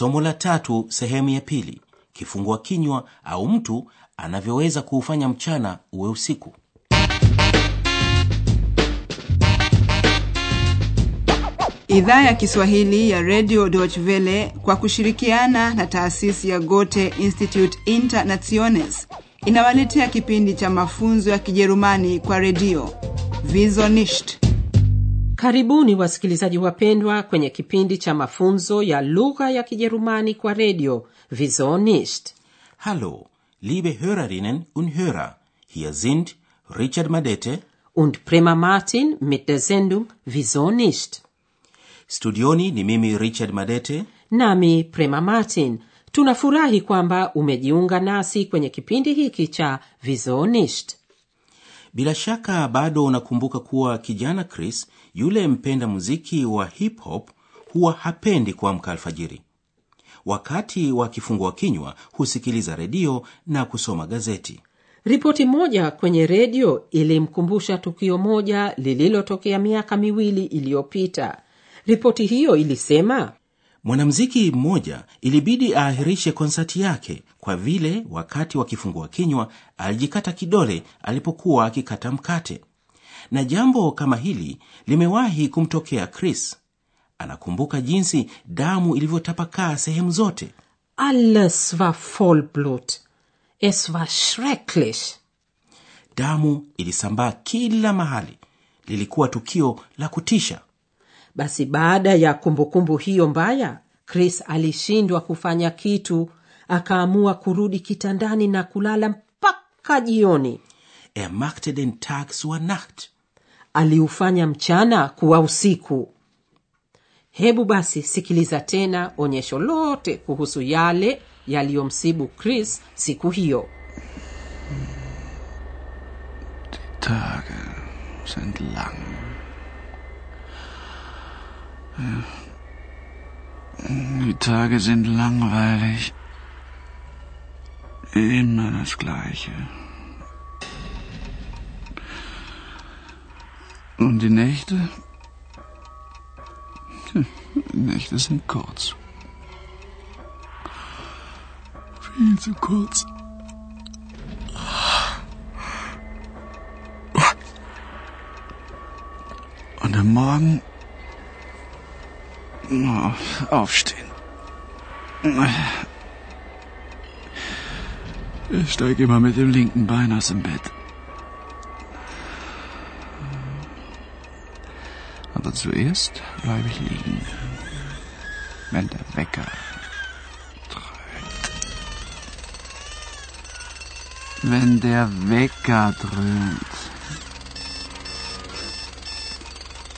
somo la tatu sehemu ya pili. Kifungua kinywa au mtu anavyoweza kuufanya mchana uwe usiku. Idhaa ya Kiswahili ya Radio Deutsche Welle kwa kushirikiana na taasisi ya Goethe Institute Internationes inawaletea kipindi cha mafunzo ya Kijerumani kwa redio. Wieso nicht. Karibuni wasikilizaji wapendwa kwenye kipindi cha mafunzo ya lugha ya Kijerumani kwa redio Wieso nicht. hallo liebe hörerinnen und hörer hier sind richard madete Und Prema Martin mit der Sendung Wieso nicht? studioni ni mimi richard madete Nami Prema Martin. Tunafurahi kwamba umejiunga nasi kwenye kipindi hiki cha Wieso nicht? bila shaka bado unakumbuka kuwa kijana chris yule mpenda muziki wa hip hop huwa hapendi kuamka alfajiri. Wakati wa kifungua kinywa husikiliza redio na kusoma gazeti. Ripoti moja kwenye redio ilimkumbusha tukio moja lililotokea miaka miwili iliyopita. Ripoti hiyo ilisema mwanamuziki mmoja ilibidi aahirishe konsati yake kwa vile wakati wa kifungua kinywa alijikata kidole alipokuwa akikata mkate na jambo kama hili limewahi kumtokea chris anakumbuka jinsi damu ilivyotapakaa sehemu zote alles war voll Blut. Es war schrecklich. damu ilisambaa kila mahali lilikuwa tukio la kutisha Basi baada ya kumbukumbu hiyo mbaya, Chris alishindwa kufanya kitu, akaamua kurudi kitandani na kulala mpaka jioni. Er machte den tag zur nacht Aliufanya mchana kuwa usiku. Hebu basi sikiliza tena onyesho lote kuhusu yale yaliyomsibu Chris siku hiyo. Tage sind lang. Die Tage sind langweilig. Immer das Gleiche. Und die Nächte? Die Nächte sind kurz. Viel zu kurz. Und am Morgen aufstehen. Ich steige immer mit dem linken Bein aus dem Bett. Aber zuerst bleibe ich liegen. Wenn der Wecker dröhnt. Wenn der Wecker dröhnt.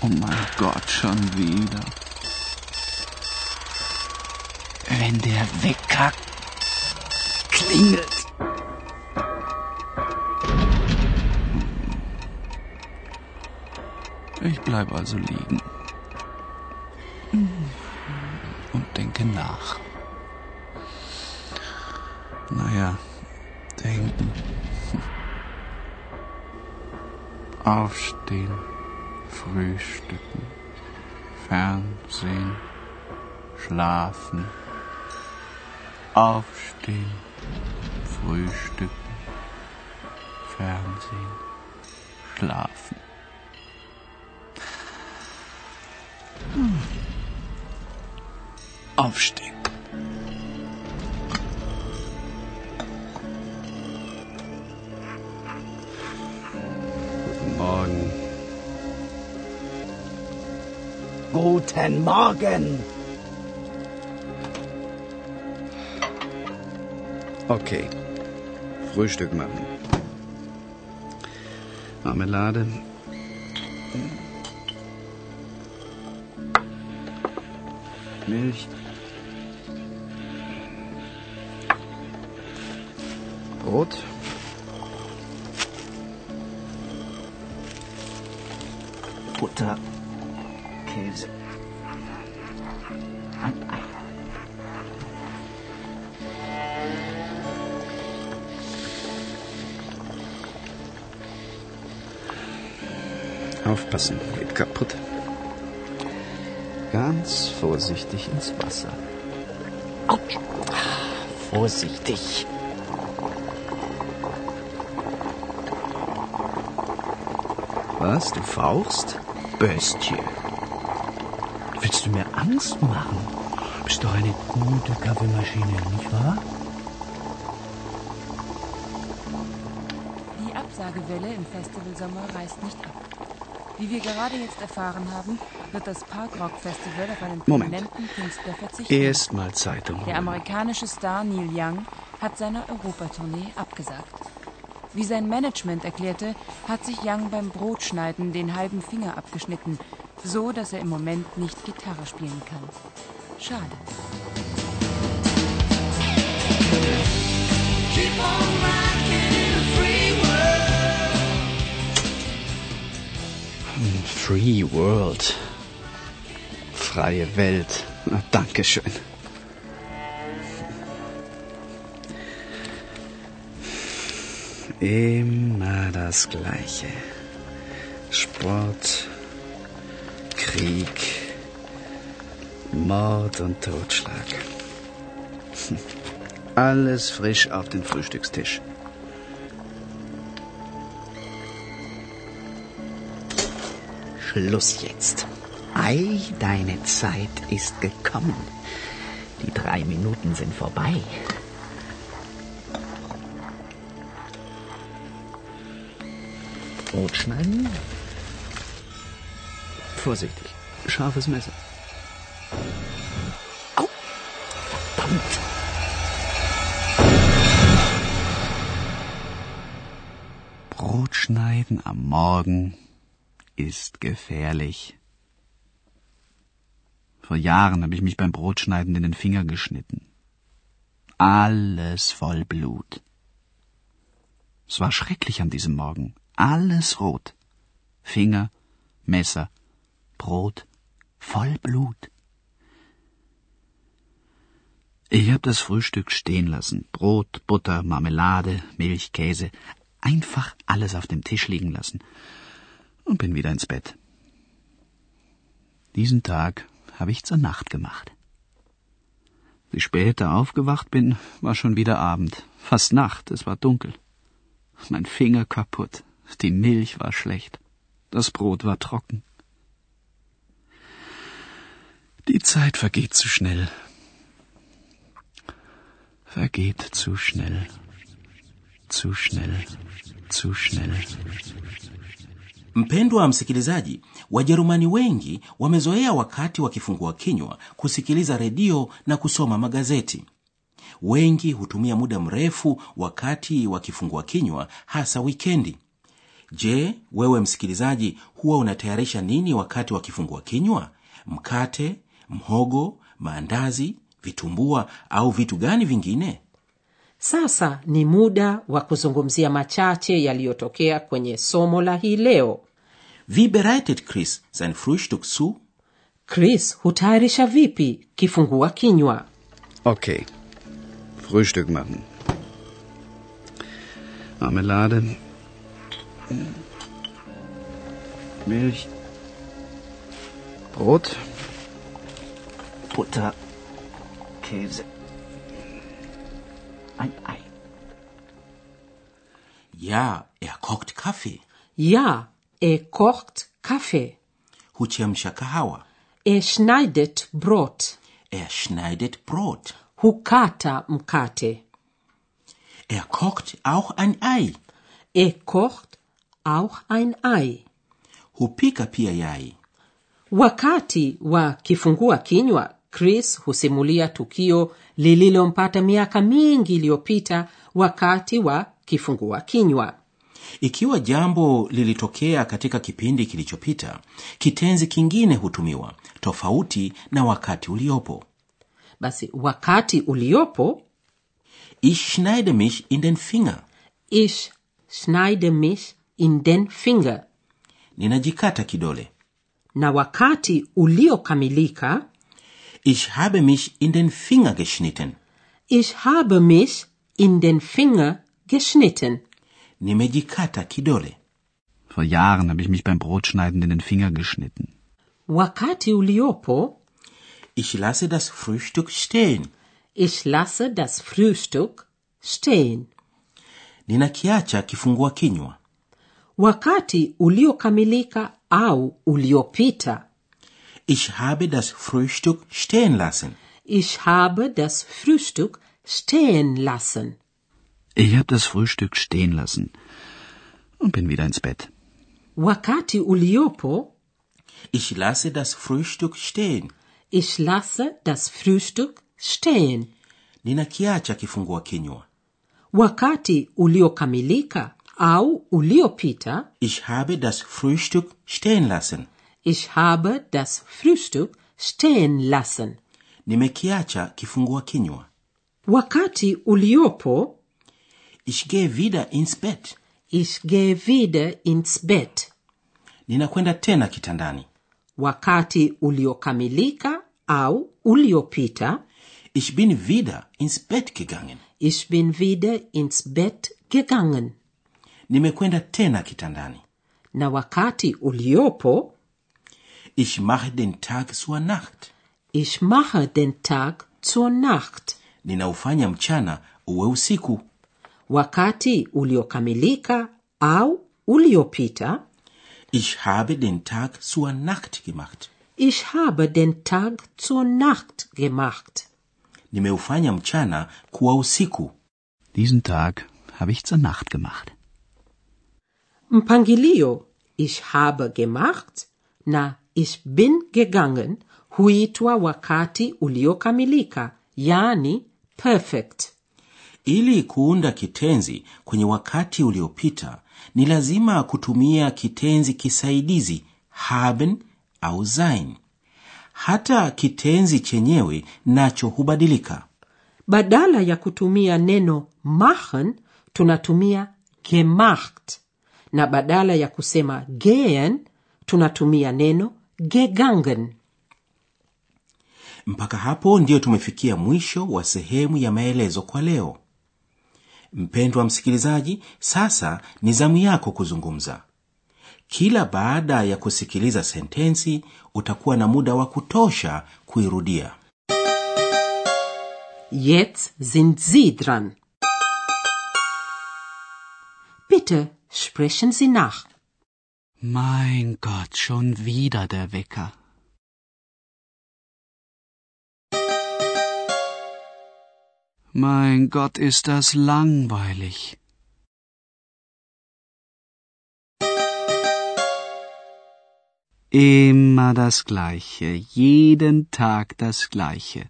Oh mein Gott, schon wieder. Wenn der Wecker klingelt. Ich bleib also liegen. Und denke nach. Naja, denken. Aufstehen. Frühstücken, Fernsehen, schlafen, aufstehen, frühstücken, Fernsehen, schlafen. Aufstehen. Guten Morgen. Guten Morgen. Okay. Frühstück machen. Marmelade. Milch. Brot. Butter. Käse. Ein Ei. Aufpassen, geht kaputt. Ganz vorsichtig ins Wasser. Autsch. Vorsichtig. Was, du fauchst? Bestie. Willst du mir Angst machen? Bist doch eine gute Kaffeemaschine, nicht wahr? Die Absagewelle im Festivalsommer reißt nicht ab. Wie wir gerade jetzt erfahren haben, wird das Parkrock Festival auf einen Moment. prominenten Künstler verzichten. Erstmal Zeitung. Der amerikanische Star Neil Young hat seine Europatournee abgesagt. Wie sein Management erklärte, hat sich Young beim Brotschneiden den halben Finger abgeschnitten, so dass er im Moment nicht Gitarre spielen kann. Schade. Free World. Freie Welt. Na, Dankeschön. Immer das Gleiche. Sport, Krieg, Mord und Totschlag. Alles frisch auf den Frühstückstisch. Schluss jetzt. Ei, deine Zeit ist gekommen. Die drei Minuten sind vorbei. Brot schneiden? Vorsichtig. Scharfes Messer. Au! Verdammt! Brot schneiden am Morgen ist gefährlich. Vor Jahren habe ich mich beim Brotschneiden in den Finger geschnitten. Alles voll Blut. Es war schrecklich an diesem Morgen. Alles rot. Finger, Messer, Brot, voll Blut. Ich habe das Frühstück stehen lassen. Brot, Butter, Marmelade, Milch, Käse. Einfach alles auf dem Tisch liegen lassen. Und bin wieder ins Bett. Diesen Tag habe ich zur Nacht gemacht. Wie später aufgewacht bin, war schon wieder Abend. Fast Nacht, es war dunkel. Mein Finger kaputt. Die Milch war schlecht. Das Brot war trocken. Die Zeit vergeht zu schnell. Vergeht zu schnell. Zu schnell. Zu schnell. Mpendwa msikilizaji, Wajerumani wengi wamezoea wakati wa kifungua kinywa kusikiliza redio na kusoma magazeti. Wengi hutumia muda mrefu wakati wa kifungua kinywa, hasa wikendi. Je, wewe msikilizaji, huwa unatayarisha nini wakati wa kifungua kinywa? Mkate, mhogo, maandazi, vitumbua au vitu gani vingine? Sasa ni muda wa kuzungumzia machache yaliyotokea kwenye somo la hii leo. Wie bereitet Chris sein Frühstück zu? Chris hutayarisha vipi kifungua kinywa? Okay. Frühstück machen. Marmelade. Milch. Brot. Butter, Käse. Ein Ei. Ja, er kocht Kaffee, Ja, er kocht Kaffee. huchemsha kahawa, Er schneidet Brot. er schneidet Brot, Hukata mkate. er kocht auch ein Ei, Er kocht auch ein Ei. hupika pia yai. Wakati wa kifungua kinywa, Chris husimulia tukio lililompata miaka mingi iliyopita wakati wa kifungua kinywa. Ikiwa jambo lilitokea katika kipindi kilichopita, kitenzi kingine hutumiwa tofauti na wakati uliopo. Basi wakati uliopo, Ich schneide mich in den Finger, ich schneide mich in den Finger, ninajikata kidole. na wakati uliokamilika, Ich habe mich in den Finger geschnitten, ich habe mich in den Finger geschnitten. Nimejikata kidole. Vor Jahren habe ich mich beim Brotschneiden in den Finger geschnitten. Wakati uliopo, Ich lasse das Frühstück stehen, Ich lasse das Frühstück stehen. ninakiacha kifungua kinywa Wakati uliokamilika au uliopita. ich habe das frühstück stehen lassen Ich habe das Frühstück stehen lassen. Ich habe das Frühstück stehen lassen und bin wieder ins Bett. Wakati uliopo, ich lasse das frühstück stehen. Ich lasse das Frühstück stehen. ninakiacha kifungua kinywa. Wakati uliokamilika au uliopita, ich habe das frühstück stehen lassen. Ich habe das Frühstück stehen lassen. nimekiacha kifungua kinywa. Wakati uliopo, ich gehe wieder ins bett ich gehe wieder ins Bett. ninakwenda tena kitandani Wakati uliokamilika au uliopita, ich bin wieder ins bett gegangen ich bin wieder ins Bett gegangen. nimekwenda tena kitandani Na wakati uliopo, ich mache den tag zur nacht ich mache den Tag zur Nacht. ninaufanya mchana uwe usiku Wakati uliokamilika au uliopita, ich habe den tag zur nacht gemacht ich habe den Tag zur Nacht gemacht. nimeufanya mchana kuwa usiku Diesen Tag habe ich zur Nacht gemacht. Mpangilio ich habe gemacht na ich bin gegangen huitwa wakati uliokamilika, yani perfect. Ili kuunda kitenzi kwenye wakati uliopita ni lazima kutumia kitenzi kisaidizi haben au sein. Hata kitenzi chenyewe nacho hubadilika. Badala ya kutumia neno machen tunatumia gemacht, na badala ya kusema gehen tunatumia neno gegangen. mpaka hapo ndiyo tumefikia mwisho wa sehemu ya maelezo kwa leo mpendwa msikilizaji sasa ni zamu yako kuzungumza kila baada ya kusikiliza sentensi utakuwa na muda wa kutosha kuirudia Jetzt sind Sie dran. Bitte sprechen Sie nach. Mein Gott, schon wieder der Wecker. Mein Gott, ist das langweilig. Immer das Gleiche, jeden Tag das Gleiche.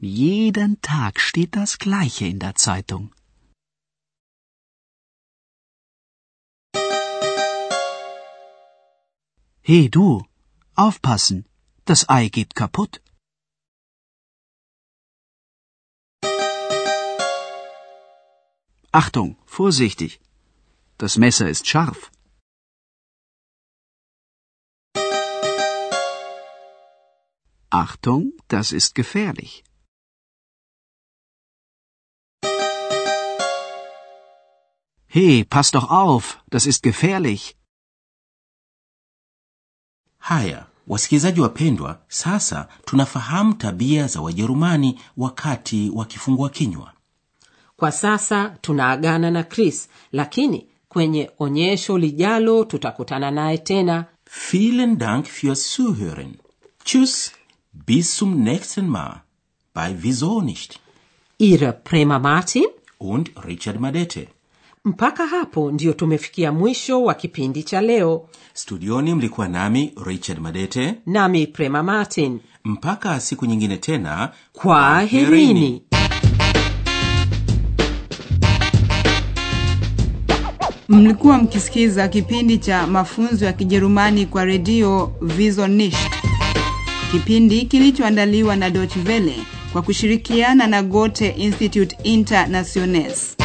Jeden Tag steht das Gleiche in der Zeitung. Hey du, aufpassen, das Ei geht kaputt. Achtung, vorsichtig, das Messer ist scharf. Achtung, das ist gefährlich. Hey, pass doch auf, das ist gefährlich. haya wasikilizaji wapendwa sasa tunafahamu tabia za wajerumani wakati wa kifungua kinywa Kwa sasa tunaagana na Chris, lakini kwenye onyesho lijalo tutakutana naye tena. vielen dank fürs zuhören tschüss bis zum nächsten mal bei wieso nicht Ihre Prema Martin. und richard madete Mpaka hapo ndiyo tumefikia mwisho wa kipindi cha leo, studioni mlikuwa nami richard madete nami Prema Martin. mpaka siku nyingine tena Kwaherini. Mlikuwa mkisikiza kipindi cha mafunzo ya Kijerumani kwa redio visonisht kipindi kilichoandaliwa na Deutsche vele kwa kushirikiana na gote Institut Internationales.